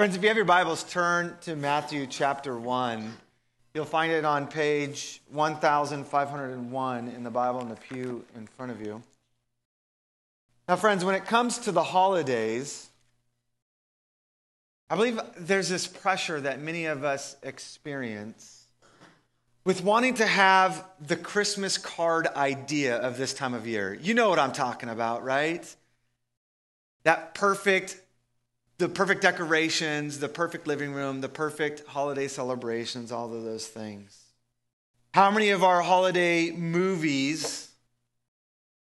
Friends, if you have your Bibles, turn to Matthew chapter 1. You'll find it on page 1501 in the Bible in the pew in front of you. Now, friends, when it comes to the holidays, I believe there's this pressure that many of us experience with wanting to have the Christmas card idea of this time of year. You know what I'm talking about, right? That perfect the perfect decorations, the perfect living room, the perfect holiday celebrations, all of those things. How many of our holiday movies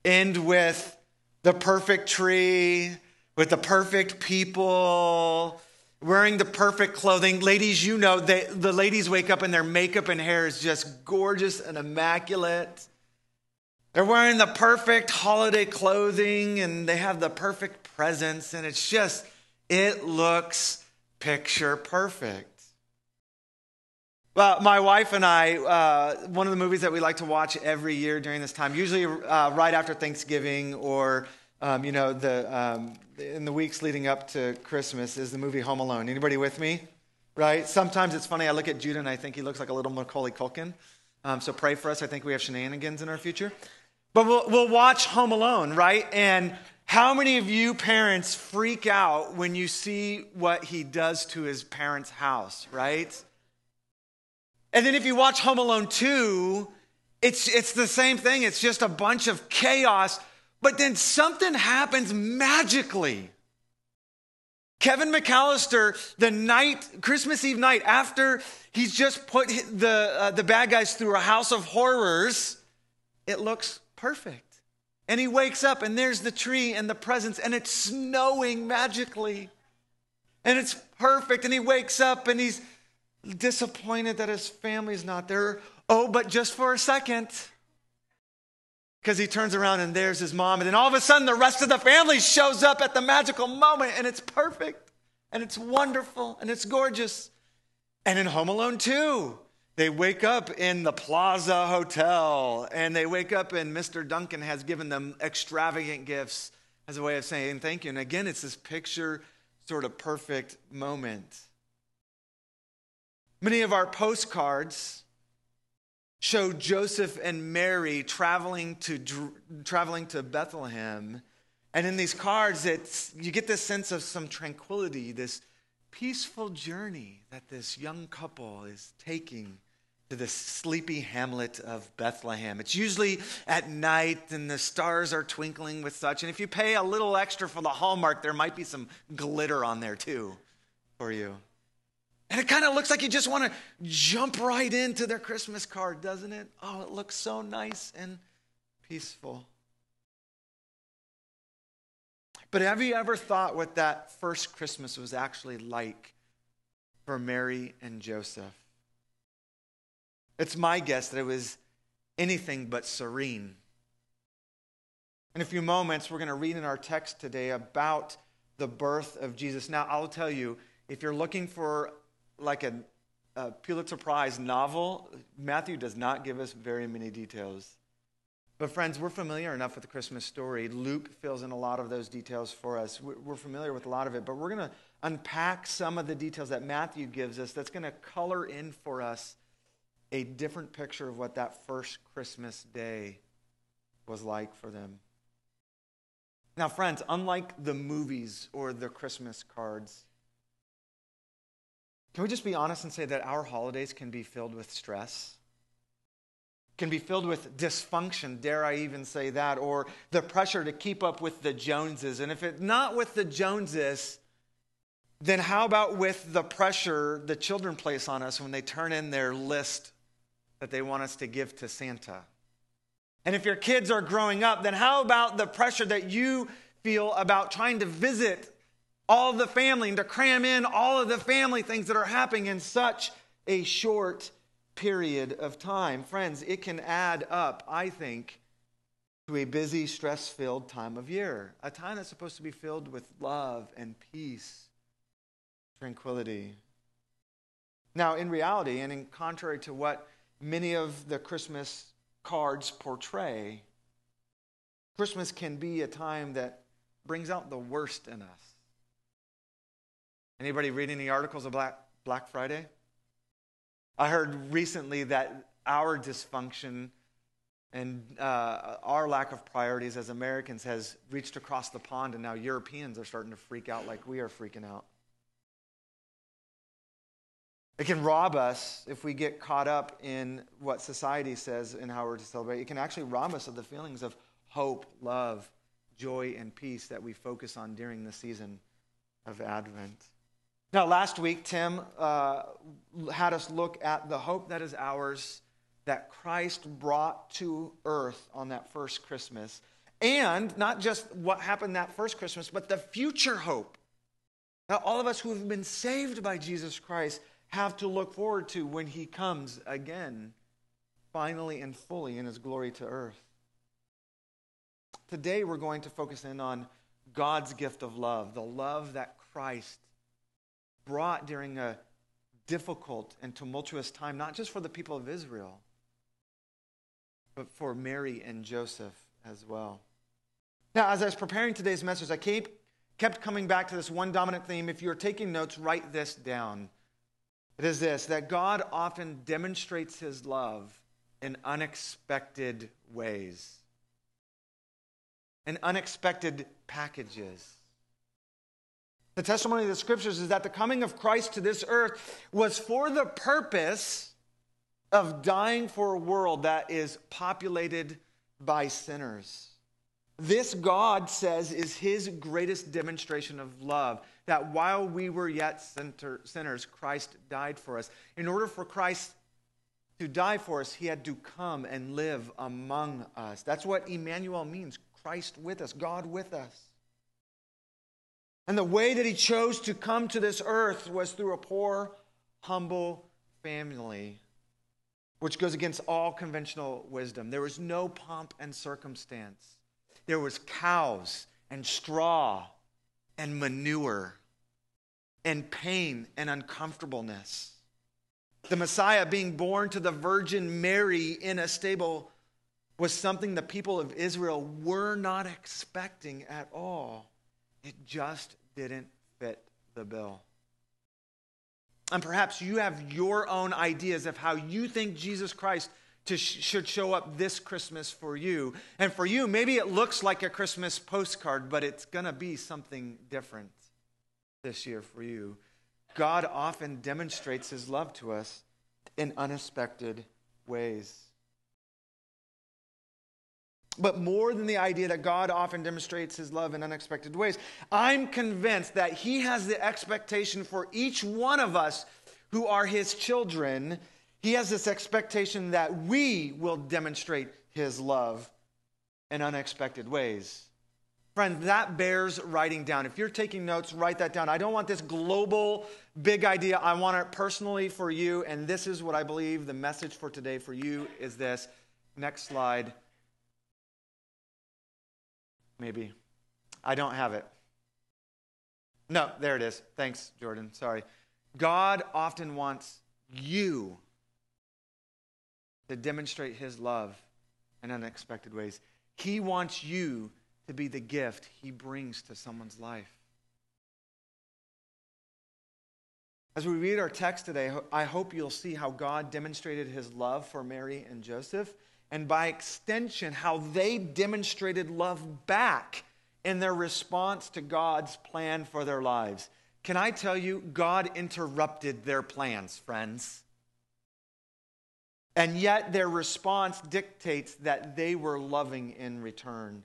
end with the perfect tree, with the perfect people, wearing the perfect clothing? Ladies, you know, they, the ladies wake up and their makeup and hair is just gorgeous and immaculate. They're wearing the perfect holiday clothing and they have the perfect presents, and it's just it looks picture perfect. Well, my wife and I, uh, one of the movies that we like to watch every year during this time, usually uh, right after Thanksgiving or um, you know the um, in the weeks leading up to Christmas, is the movie Home Alone. Anybody with me? Right? Sometimes it's funny. I look at Judah and I think he looks like a little Macaulay Culkin. Um, so pray for us. I think we have shenanigans in our future. But we'll, we'll watch Home Alone, right? And how many of you parents freak out when you see what he does to his parents' house, right? And then if you watch Home Alone 2, it's, it's the same thing. It's just a bunch of chaos, but then something happens magically. Kevin McAllister, the night, Christmas Eve night, after he's just put the, uh, the bad guys through a house of horrors, it looks perfect. And he wakes up, and there's the tree and the presents, and it's snowing magically. And it's perfect. And he wakes up and he's disappointed that his family's not there. Oh, but just for a second. Because he turns around and there's his mom. And then all of a sudden, the rest of the family shows up at the magical moment, and it's perfect, and it's wonderful, and it's gorgeous. And in Home Alone 2, they wake up in the Plaza Hotel and they wake up and Mr. Duncan has given them extravagant gifts as a way of saying thank you. And again, it's this picture sort of perfect moment. Many of our postcards show Joseph and Mary traveling to, traveling to Bethlehem. And in these cards, it's, you get this sense of some tranquility, this peaceful journey that this young couple is taking to the sleepy hamlet of Bethlehem. It's usually at night and the stars are twinkling with such. And if you pay a little extra for the hallmark, there might be some glitter on there too for you. And it kind of looks like you just want to jump right into their Christmas card, doesn't it? Oh, it looks so nice and peaceful. But have you ever thought what that first Christmas was actually like for Mary and Joseph? It's my guess that it was anything but serene. In a few moments, we're going to read in our text today about the birth of Jesus. Now, I'll tell you, if you're looking for like a, a Pulitzer Prize novel, Matthew does not give us very many details. But, friends, we're familiar enough with the Christmas story. Luke fills in a lot of those details for us. We're familiar with a lot of it, but we're going to unpack some of the details that Matthew gives us that's going to color in for us a different picture of what that first Christmas day was like for them. Now, friends, unlike the movies or the Christmas cards, can we just be honest and say that our holidays can be filled with stress? Can be filled with dysfunction, dare I even say that, or the pressure to keep up with the Joneses. And if it's not with the Joneses, then how about with the pressure the children place on us when they turn in their list that they want us to give to Santa? And if your kids are growing up, then how about the pressure that you feel about trying to visit all the family and to cram in all of the family things that are happening in such a short period of time? Friends, it can add up, I think, to a busy, stress filled time of year, a time that's supposed to be filled with love and peace, tranquility. Now, in reality, and in contrary to what many of the Christmas cards portray, Christmas can be a time that brings out the worst in us. Anybody read any articles of Black, Black Friday? I heard recently that our dysfunction and uh, our lack of priorities as Americans has reached across the pond, and now Europeans are starting to freak out like we are freaking out. It can rob us if we get caught up in what society says and how we're to celebrate. It can actually rob us of the feelings of hope, love, joy, and peace that we focus on during the season of Advent. Now, last week, Tim uh, had us look at the hope that is ours that Christ brought to earth on that first Christmas. And not just what happened that first Christmas, but the future hope. Now, all of us who have been saved by Jesus Christ have to look forward to when he comes again, finally and fully in his glory to earth. Today, we're going to focus in on God's gift of love, the love that Christ brought during a difficult and tumultuous time, not just for the people of Israel, but for Mary and Joseph as well. Now, as I was preparing today's message, I keep, kept coming back to this one dominant theme. If you're taking notes, write this down. It is this that God often demonstrates his love in unexpected ways, in unexpected packages. The testimony of the scriptures is that the coming of Christ to this earth was for the purpose of dying for a world that is populated by sinners. This, God says, is his greatest demonstration of love. That while we were yet sinners, Christ died for us. In order for Christ to die for us, he had to come and live among us. That's what Emmanuel means Christ with us, God with us. And the way that he chose to come to this earth was through a poor, humble family which goes against all conventional wisdom. There was no pomp and circumstance. There was cows and straw and manure and pain and uncomfortableness. The Messiah being born to the Virgin Mary in a stable was something the people of Israel were not expecting at all. It just didn't fit the bill. And perhaps you have your own ideas of how you think Jesus Christ to sh- should show up this Christmas for you. And for you, maybe it looks like a Christmas postcard, but it's going to be something different this year for you. God often demonstrates his love to us in unexpected ways. But more than the idea that God often demonstrates his love in unexpected ways, I'm convinced that he has the expectation for each one of us who are his children. He has this expectation that we will demonstrate his love in unexpected ways. Friend, that bears writing down. If you're taking notes, write that down. I don't want this global big idea. I want it personally for you. And this is what I believe the message for today for you is this. Next slide. Maybe. I don't have it. No, there it is. Thanks, Jordan. Sorry. God often wants you to demonstrate his love in unexpected ways. He wants you to be the gift he brings to someone's life. As we read our text today, I hope you'll see how God demonstrated his love for Mary and Joseph and by extension, how they demonstrated love back in their response to God's plan for their lives. Can I tell you, God interrupted their plans, friends. And yet their response dictates that they were loving in return.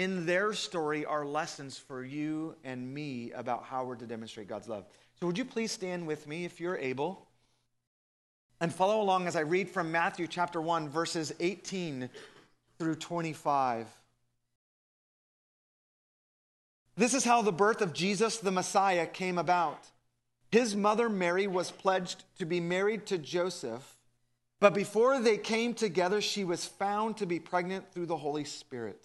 In their story are lessons for you and me about how we're to demonstrate God's love. So, would you please stand with me if you're able? And follow along as I read from Matthew chapter 1, verses 18 through 25. This is how the birth of Jesus the Messiah came about. His mother Mary was pledged to be married to Joseph, but before they came together, she was found to be pregnant through the Holy Spirit.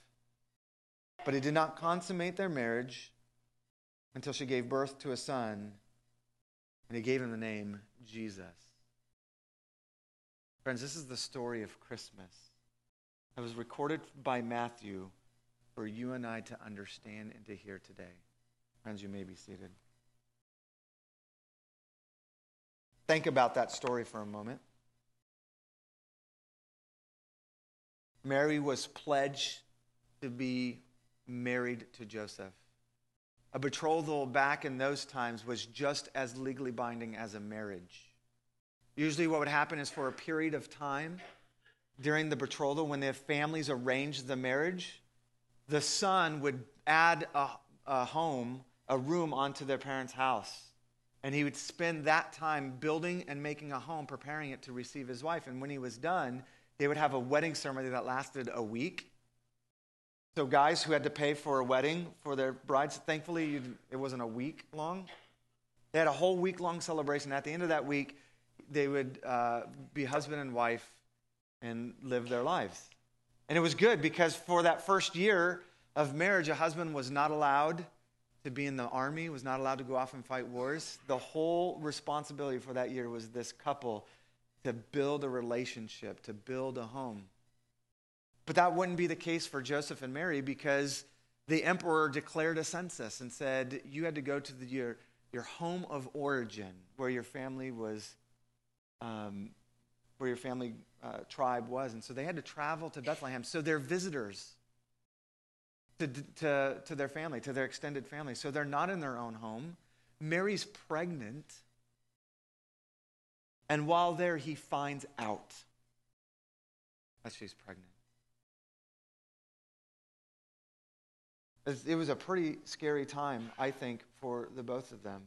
But he did not consummate their marriage until she gave birth to a son, and he gave him the name Jesus. Friends, this is the story of Christmas. It was recorded by Matthew for you and I to understand and to hear today. Friends, you may be seated. Think about that story for a moment. Mary was pledged to be married to Joseph. A betrothal back in those times was just as legally binding as a marriage. Usually, what would happen is for a period of time during the betrothal, when the families arranged the marriage, the son would add a, a home, a room onto their parents' house. And he would spend that time building and making a home, preparing it to receive his wife. And when he was done, they would have a wedding ceremony that lasted a week. So, guys who had to pay for a wedding for their brides, thankfully, it wasn't a week long. They had a whole week long celebration. At the end of that week, they would uh, be husband and wife and live their lives. And it was good because for that first year of marriage, a husband was not allowed to be in the army, was not allowed to go off and fight wars. The whole responsibility for that year was this couple to build a relationship, to build a home. But that wouldn't be the case for Joseph and Mary because the emperor declared a census and said you had to go to the, your, your home of origin where your family was um, where your family uh, tribe was. And so they had to travel to Bethlehem. So they're visitors to, to, to their family, to their extended family. So they're not in their own home. Mary's pregnant. And while there, he finds out that she's pregnant. It was a pretty scary time, I think, for the both of them.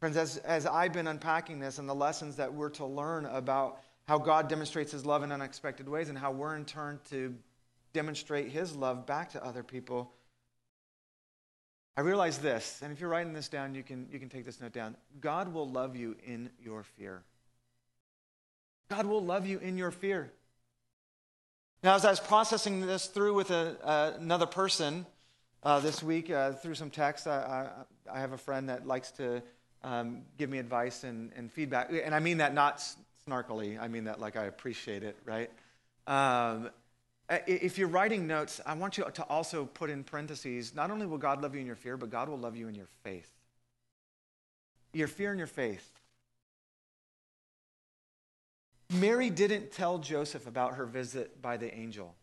Friends, as, as I've been unpacking this and the lessons that we're to learn about how God demonstrates his love in unexpected ways and how we're in turn to demonstrate his love back to other people, I realize this, and if you're writing this down, you can, you can take this note down. God will love you in your fear. God will love you in your fear. Now, as I was processing this through with a, uh, another person uh, this week uh, through some text, I, I, I have a friend that likes to um, give me advice and, and feedback. And I mean that not snarkily, I mean that like I appreciate it, right? Um, if you're writing notes, I want you to also put in parentheses not only will God love you in your fear, but God will love you in your faith. Your fear and your faith. Mary didn't tell Joseph about her visit by the angel.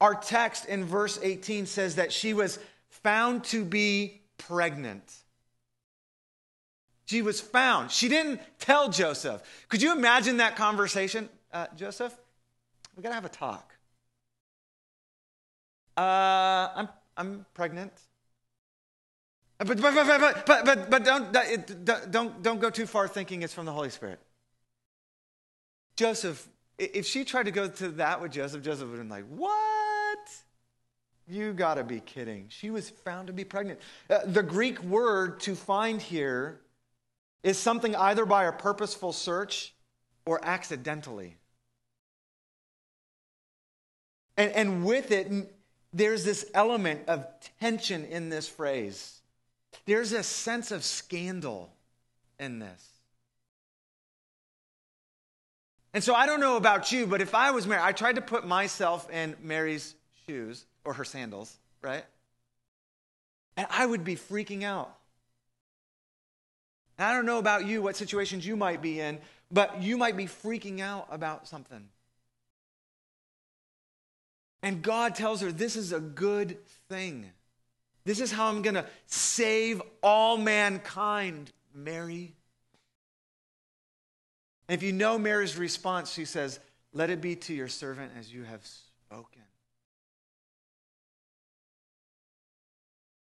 Our text in verse 18 says that she was found to be pregnant. She was found. She didn't tell Joseph. Could you imagine that conversation? Uh, Joseph, we got to have a talk. Uh, I'm, I'm pregnant. But, but, but, but, but, but don't, don't, don't go too far thinking it's from the Holy Spirit. Joseph, if she tried to go to that with Joseph, Joseph would have been like, What? You got to be kidding. She was found to be pregnant. Uh, the Greek word to find here is something either by a purposeful search or accidentally. And, and with it, there's this element of tension in this phrase. There's a sense of scandal in this. And so I don't know about you, but if I was Mary, I tried to put myself in Mary's shoes or her sandals, right? And I would be freaking out. And I don't know about you, what situations you might be in, but you might be freaking out about something. And God tells her this is a good thing. This is how I'm going to save all mankind, Mary. And if you know Mary's response, she says, Let it be to your servant as you have spoken.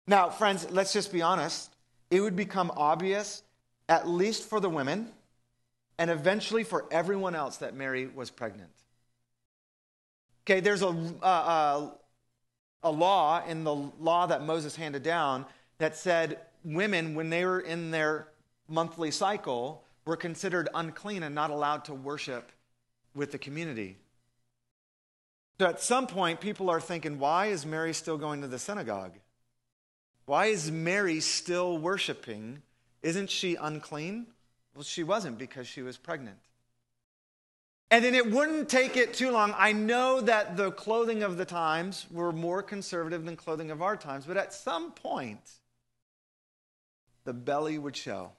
Now, friends, let's just be honest. It would become obvious, at least for the women, and eventually for everyone else, that Mary was pregnant. Okay, there's a, a, a law in the law that Moses handed down that said women, when they were in their monthly cycle, were considered unclean and not allowed to worship with the community. So at some point, people are thinking, why is Mary still going to the synagogue? Why is Mary still worshiping? Isn't she unclean? Well, she wasn't because she was pregnant. And then it wouldn't take it too long. I know that the clothing of the times were more conservative than clothing of our times, but at some point, the belly would show.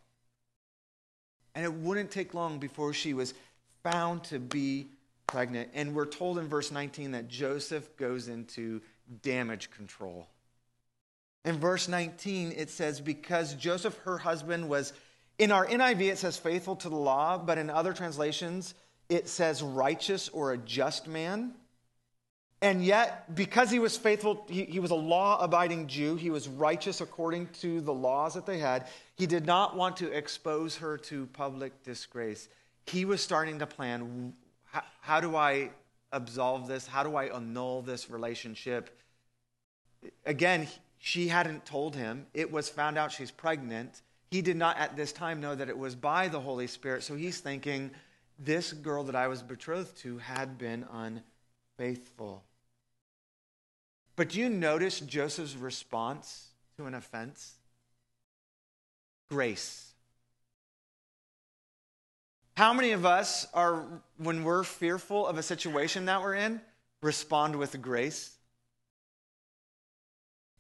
And it wouldn't take long before she was found to be pregnant. And we're told in verse 19 that Joseph goes into damage control. In verse 19, it says, Because Joseph, her husband, was, in our NIV, it says faithful to the law, but in other translations, it says righteous or a just man. And yet, because he was faithful, he, he was a law abiding Jew, he was righteous according to the laws that they had. He did not want to expose her to public disgrace. He was starting to plan how, how do I absolve this? How do I annul this relationship? Again, she hadn't told him. It was found out she's pregnant. He did not at this time know that it was by the Holy Spirit. So he's thinking, this girl that I was betrothed to had been unfaithful. But do you notice Joseph's response to an offense? Grace. How many of us are, when we're fearful of a situation that we're in, respond with grace?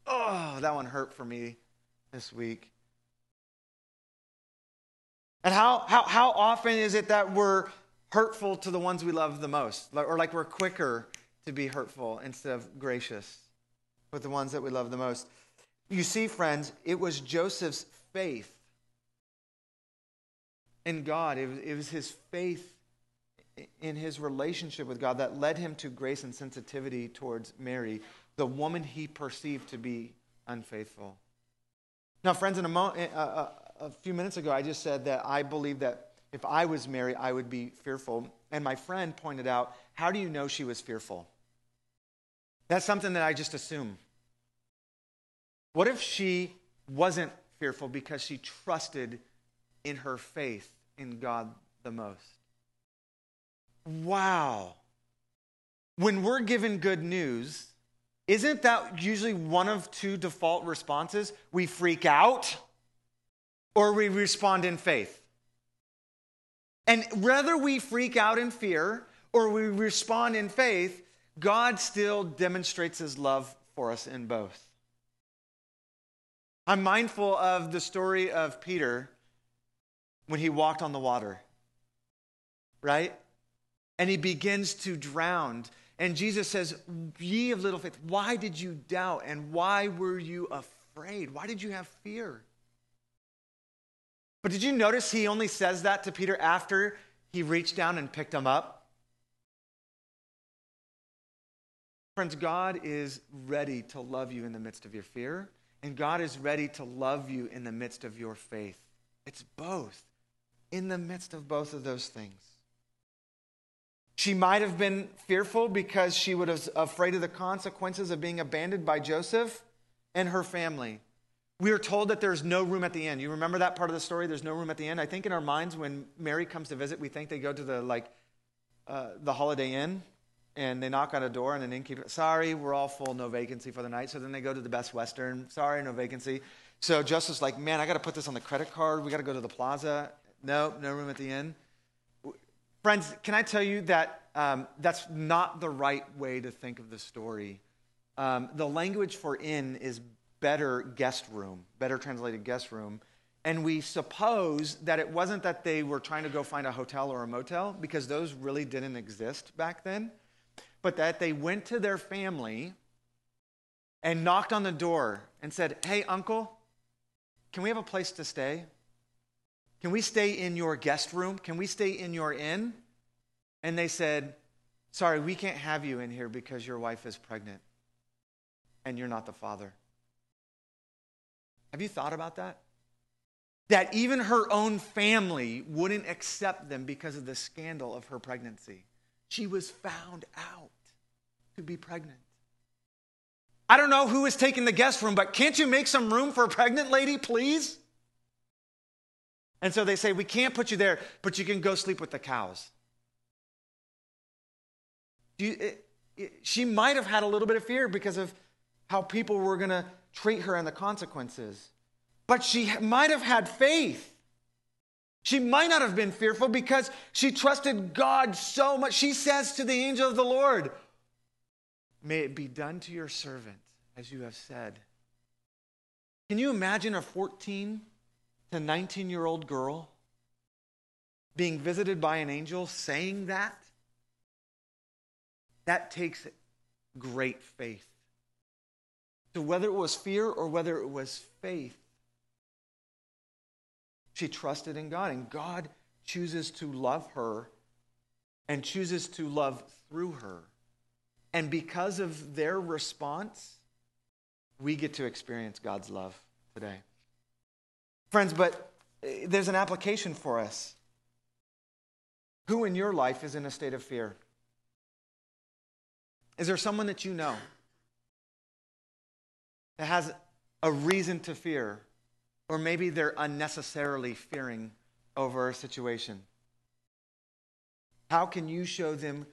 Oh, that one hurt for me this week. And how, how, how often is it that we're hurtful to the ones we love the most? Or like we're quicker to be hurtful instead of gracious with the ones that we love the most? You see, friends, it was Joseph's faith in God, it was, it was his faith in his relationship with God that led him to grace and sensitivity towards Mary, the woman he perceived to be unfaithful. Now, friends, in a moment, uh, uh, a few minutes ago, I just said that I believe that if I was Mary, I would be fearful. And my friend pointed out, how do you know she was fearful? That's something that I just assume. What if she wasn't fearful because she trusted in her faith in God the most? Wow. When we're given good news, isn't that usually one of two default responses? We freak out or we respond in faith. And whether we freak out in fear or we respond in faith, God still demonstrates his love for us in both. I'm mindful of the story of Peter when he walked on the water, right? And he begins to drown. And Jesus says, Ye of little faith, why did you doubt? And why were you afraid? Why did you have fear? But did you notice he only says that to Peter after he reached down and picked him up? Friends, God is ready to love you in the midst of your fear, and God is ready to love you in the midst of your faith. It's both, in the midst of both of those things. She might have been fearful because she was afraid of the consequences of being abandoned by Joseph and her family. We are told that there's no room at the end. You remember that part of the story? There's no room at the end. I think in our minds, when Mary comes to visit, we think they go to the like uh, the Holiday Inn, and they knock on a door, and an innkeeper, sorry, we're all full, no vacancy for the night. So then they go to the Best Western, sorry, no vacancy. So Joseph's like, man, I got to put this on the credit card. We got to go to the plaza. No, no room at the inn. Friends, can I tell you that um, that's not the right way to think of the story? Um, the language for inn is better guest room, better translated guest room. And we suppose that it wasn't that they were trying to go find a hotel or a motel, because those really didn't exist back then, but that they went to their family and knocked on the door. and said, Hey, uncle, can we have a place to stay? Can we stay in your guest room? Can we stay in your inn? And they said, Sorry, we can't have you in here because your wife is pregnant and you're not the father. Have you thought about that? That even her own family wouldn't accept them because of the scandal of her pregnancy. She was found out to be pregnant. I don't know who is taking the guest room, but can't you make some room for a pregnant lady, please? And so they say, We can't put you there, but you can go sleep with the cows. You, it, it, she might have had a little bit of fear because of how people were going to treat her and the consequences. But she might have had faith. She might not have been fearful because she trusted God so much. She says to the angel of the Lord, May it be done to your servant as you have said. Can you imagine a 14 to 19 year old girl being visited by an angel saying that? That takes great faith. So, whether it was fear or whether it was faith, she trusted in God, and God chooses to love her and chooses to love through her. And because of their response, we get to experience God's love today. Friends, but eh, there's an application for us. Who in your life is in a state of fear? Is there someone that you know that has a reason to fear, or maybe they're unnecessarily fearing over a situation? How can you show them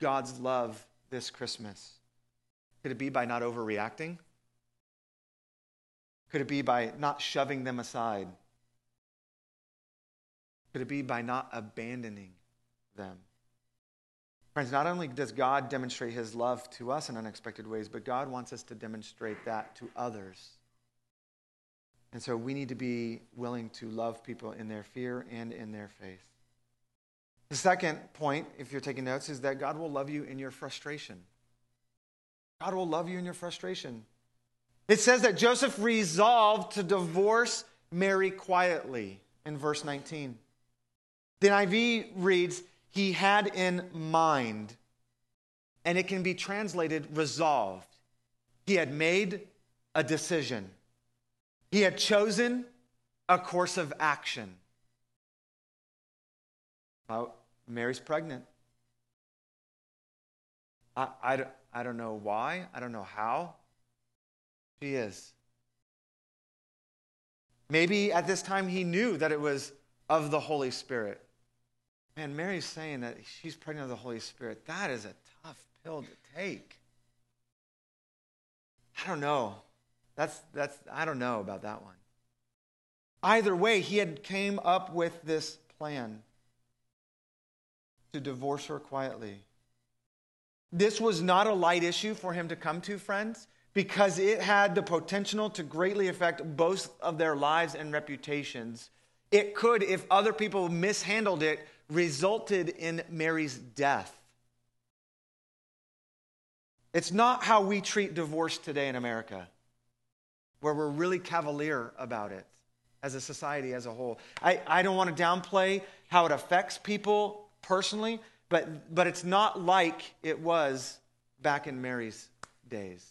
God's love this Christmas? Could it be by not overreacting? Could it be by not shoving them aside? Could it be by not abandoning them? Friends, not only does God demonstrate his love to us in unexpected ways, but God wants us to demonstrate that to others. And so we need to be willing to love people in their fear and in their faith. The second point, if you're taking notes, is that God will love you in your frustration. God will love you in your frustration. It says that Joseph resolved to divorce Mary quietly in verse 19. The NIV reads, he had in mind, and it can be translated resolved. He had made a decision, he had chosen a course of action. Well, Mary's pregnant. I, I, I don't know why, I don't know how. She is. Maybe at this time he knew that it was of the Holy Spirit. Man, Mary's saying that she's pregnant of the Holy Spirit. That is a tough pill to take. I don't know. That's, that's, I don't know about that one. Either way, he had came up with this plan to divorce her quietly. This was not a light issue for him to come to, friends, because it had the potential to greatly affect both of their lives and reputations. It could, if other people mishandled it, resulted in Mary's death. It's not how we treat divorce today in America, where we're really cavalier about it as a society as a whole. I, I don't want to downplay how it affects people personally, but, but it's not like it was back in Mary's days.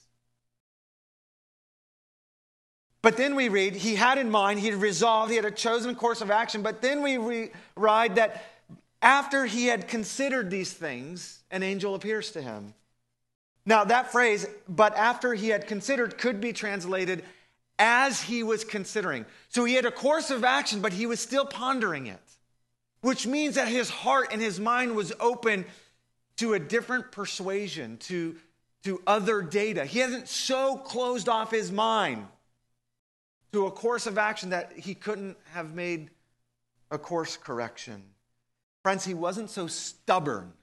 But then we read, he had in mind, he had resolved, he had a chosen course of action. But then we read that after he had considered these things, an angel appears to him. Now, that phrase, but after he had considered, could be translated as he was considering. So he had a course of action, but he was still pondering it, which means that his heart and his mind was open to a different persuasion, to, to other data. He hasn't so closed off his mind to a course of action that he couldn't have made a course correction. Friends, he wasn't so stubborn,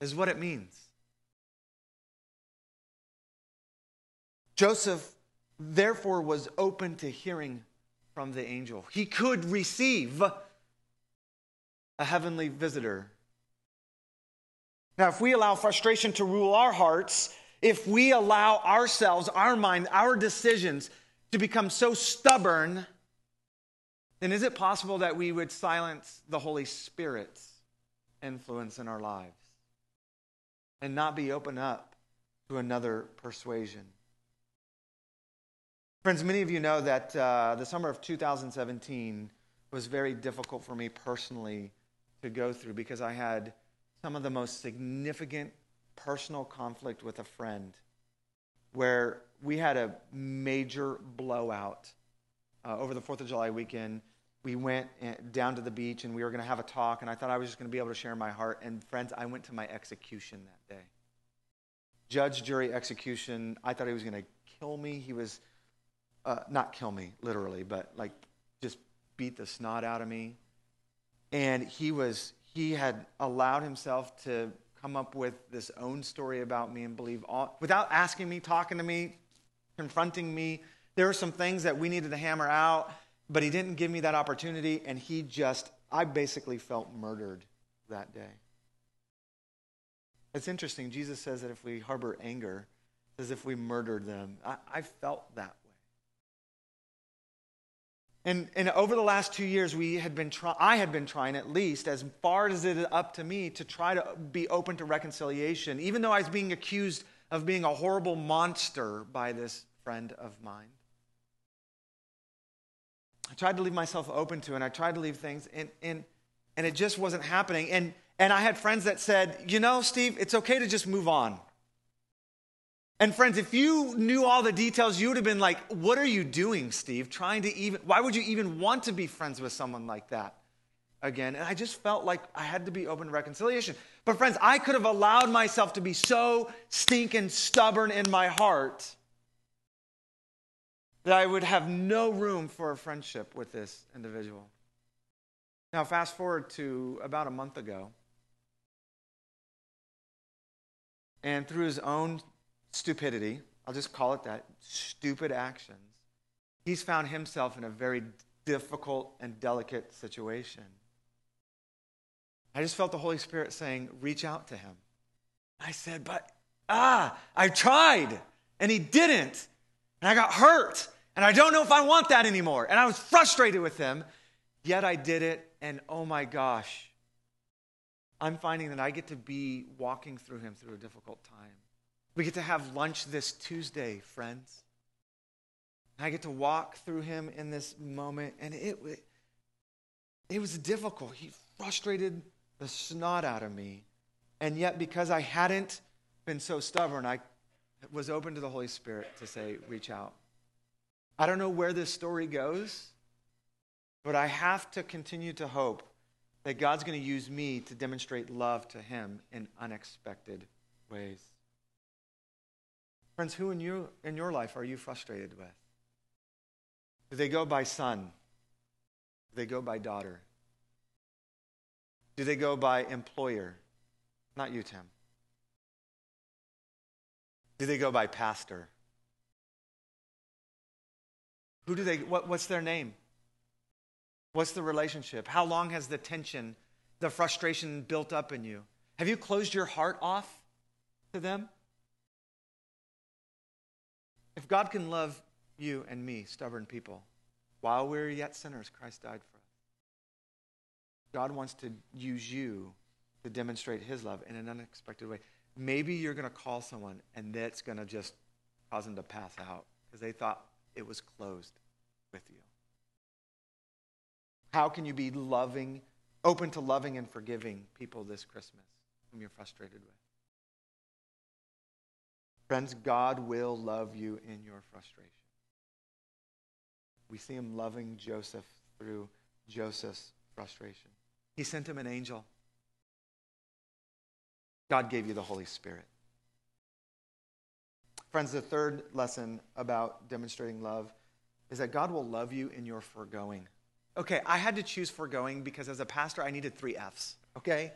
is what it means. Joseph, therefore, was open to hearing from the angel. He could receive a heavenly visitor. Now, if we allow frustration to rule our hearts, if we allow ourselves, our mind, our decisions to become so stubborn, then is it possible that we would silence the Holy Spirit's influence in our lives and not be open up to another persuasion? Friends, many of you know that uh, the summer of 2017 was very difficult for me personally to go through because I had some of the most significant personal conflict with a friend where we had a major blowout uh, over the 4th of July weekend. We went eh, down to the beach and we were going to have a talk, and I thought I was just going to be able to share my heart. And friends, I went to my execution that day. Judge, jury, execution. I thought he was going to kill me. He was, uh, not kill me, literally, but like just beat the snot out of me. And he was, he had allowed himself to come up with this own story about me and believe all, without asking me, talking to me, confronting me. There were some things that we needed to hammer out, but he didn't give me that opportunity, and he just, I basically felt murdered that day. It's interesting. Jesus says that if we harbor anger, as if we murdered them. I, I felt that and, and over the last two years, we had been try- I had been trying, at least, as far as it is up to me, to try to be open to reconciliation, even though I was being accused of being a horrible monster by this friend of mine. I tried to leave myself open to, and I tried to leave things, and, and, and it just wasn't happening. And, and I had friends that said, you know, Steve, it's okay to just move on. And friends, if you knew all the details, you would have been like, what are you doing, Steve? Trying to even, why would you even want to be friends with someone like that again? And I just felt like I had to be open to reconciliation. But friends, I could have allowed myself to be so stinking stubborn in my heart that I would have no room for a friendship with this individual. Now, fast forward to about a month ago. And through his own stupidity, I'll just call it that, stupid actions, he's found himself in a very difficult and delicate situation. I just felt the Holy Spirit saying, reach out to him. I said, but ah, I tried, and he didn't. And I got hurt, and I don't know if I want that anymore. And I was frustrated with him, yet I did it, and oh my gosh, I'm finding that I get to be walking through him through a difficult time. We get to have lunch this Tuesday, friends. I get to walk through him in this moment, and it, it was difficult. He frustrated the snot out of me. And yet, because I hadn't been so stubborn, I was open to the Holy Spirit to say, reach out. I don't know where this story goes, but I have to continue to hope that God's going to use me to demonstrate love to him in unexpected ways. Friends, who in, you, in your life are you frustrated with? Do they go by son? Do they go by daughter? Do they go by employer? Not you, Tim. Do they go by pastor? Who do they, what, what's their name? What's the relationship? How long has the tension, the frustration built up in you? Have you closed your heart off to them? If God can love you and me, stubborn people, while we're yet sinners, Christ died for us. God wants to use you to demonstrate his love in an unexpected way. Maybe you're going to call someone and that's going to just cause them to pass out because they thought it was closed with you. How can you be loving, open to loving and forgiving people this Christmas whom you're frustrated with? Friends, God will love you in your frustration. We see him loving Joseph through Joseph's frustration. He sent him an angel. God gave you the Holy Spirit. Friends, the third lesson about demonstrating love is that God will love you in your foregoing. Okay, I had to choose foregoing because as a pastor, I needed three F's, okay?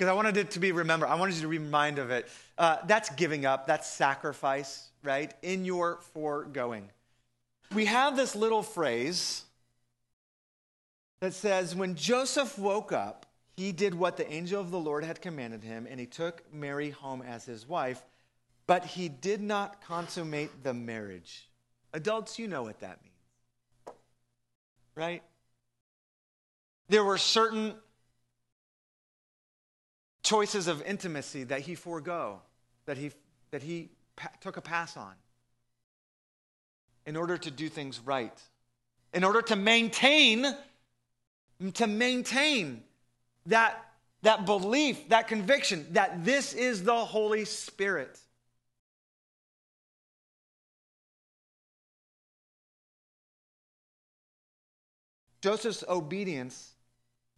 Because I wanted it to be remembered. I wanted you to be reminded of it. Uh, that's giving up, that's sacrifice, right? In your foregoing. We have this little phrase that says, When Joseph woke up, he did what the angel of the Lord had commanded him, and he took Mary home as his wife, but he did not consummate the marriage Adults, you know what that means. Right? There were certain choices of intimacy that he forego, that he, that he pa- took a pass on in order to do things right, in order to maintain, to maintain that, that belief, that conviction that this is the Holy Spirit. Joseph's obedience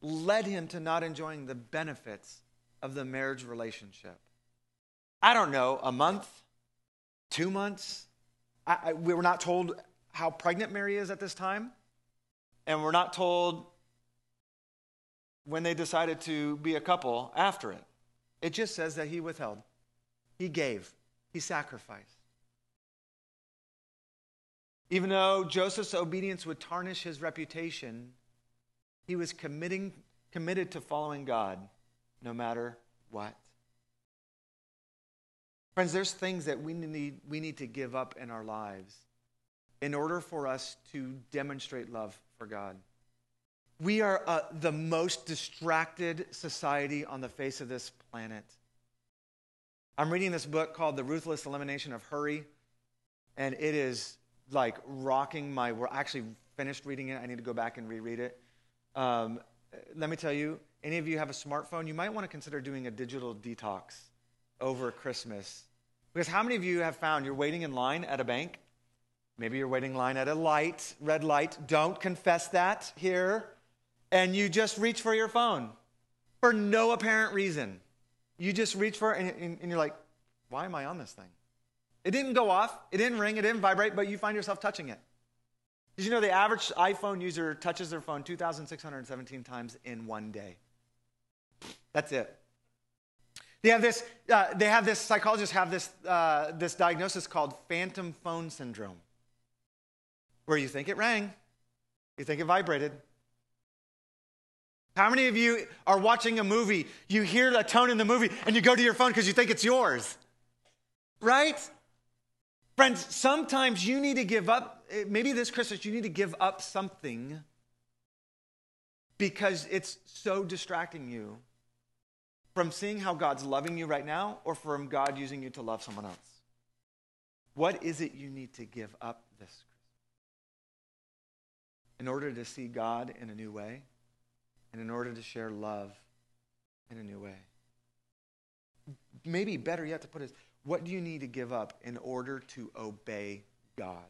led him to not enjoying the benefits of the marriage relationship. I don't know, a month, two months. I, I, we were not told how pregnant Mary is at this time, and we're not told when they decided to be a couple after it. It just says that he withheld, he gave, he sacrificed. Even though Joseph's obedience would tarnish his reputation, he was committing, committed to following God no matter what. Friends, there's things that we need, we need to give up in our lives in order for us to demonstrate love for God. We are uh, the most distracted society on the face of this planet. I'm reading this book called The Ruthless Elimination of Hurry, and it is like rocking my world. I actually finished reading it. I need to go back and reread it. Um, let me tell you, any of you have a smartphone, you might want to consider doing a digital detox over Christmas. Because how many of you have found you're waiting in line at a bank? Maybe you're waiting in line at a light, red light. Don't confess that here. And you just reach for your phone for no apparent reason. You just reach for it and, and, and you're like, why am I on this thing? It didn't go off, it didn't ring, it didn't vibrate, but you find yourself touching it. Did you know the average iPhone user touches their phone 2,617 times in one day? That's it. They have this, uh, they have this psychologists have this, uh, this diagnosis called phantom phone syndrome, where you think it rang, you think it vibrated. How many of you are watching a movie, you hear a tone in the movie, and you go to your phone because you think it's yours? Right? Friends, sometimes you need to give up, eh, maybe this Christmas, you need to give up something because it's so distracting you from seeing how God's loving you right now or from God using you to love someone else. What is it you need to give up this Christmas in order to see God in a new way and in order to share love in a new way? Maybe better yet to put it what do you need to give up in order to obey God?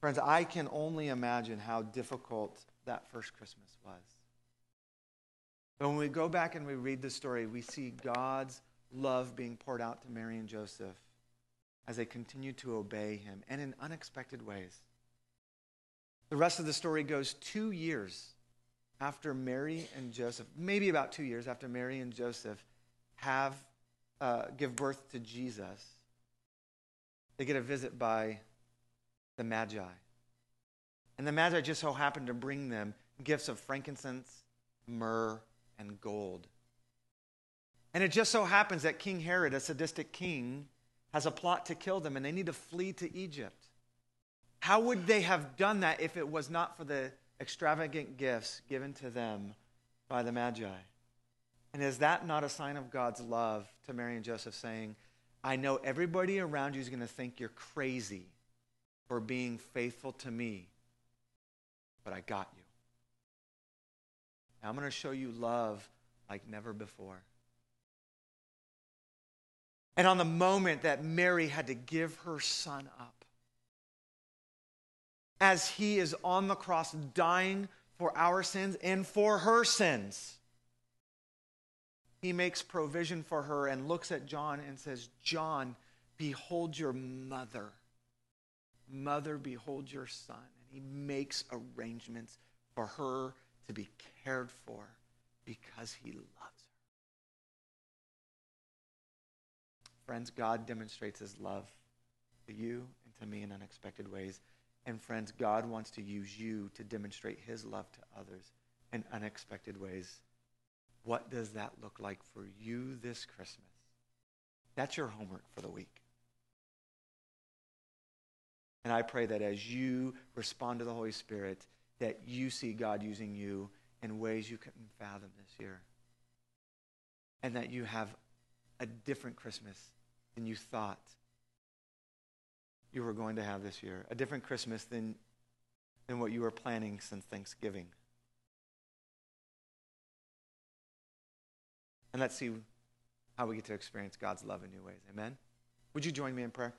Friends, I can only imagine how difficult that first Christmas was. But when we go back and we read the story, we see God's love being poured out to Mary and Joseph as they continue to obey him and in unexpected ways. The rest of the story goes two years after Mary and Joseph, maybe about two years after Mary and Joseph have uh, give birth to Jesus, they get a visit by the Magi. And the Magi just so happen to bring them gifts of frankincense, myrrh, and gold. And it just so happens that King Herod, a sadistic king, has a plot to kill them and they need to flee to Egypt. How would they have done that if it was not for the extravagant gifts given to them by the Magi. And is that not a sign of God's love to Mary and Joseph saying, I know everybody around you is going to think you're crazy for being faithful to me, but I got you. I'm going to show you love like never before. And on the moment that Mary had to give her son up, as he is on the cross dying for our sins and for her sins. He makes provision for her and looks at John and says, John, behold your mother. Mother, behold your son. And he makes arrangements for her to be cared for because he loves her. Friends, God demonstrates his love to you and to me in unexpected ways. And friends, God wants to use you to demonstrate his love to others in unexpected ways. What does that look like for you this Christmas? That's your homework for the week. And I pray that as you respond to the Holy Spirit, that you see God using you in ways you couldn't fathom this year. And that you have a different Christmas than you thought you were going to have this year, a different Christmas than, than what you were planning since Thanksgiving. And let's see how we get to experience God's love in new ways. Amen? Would you join me in prayer?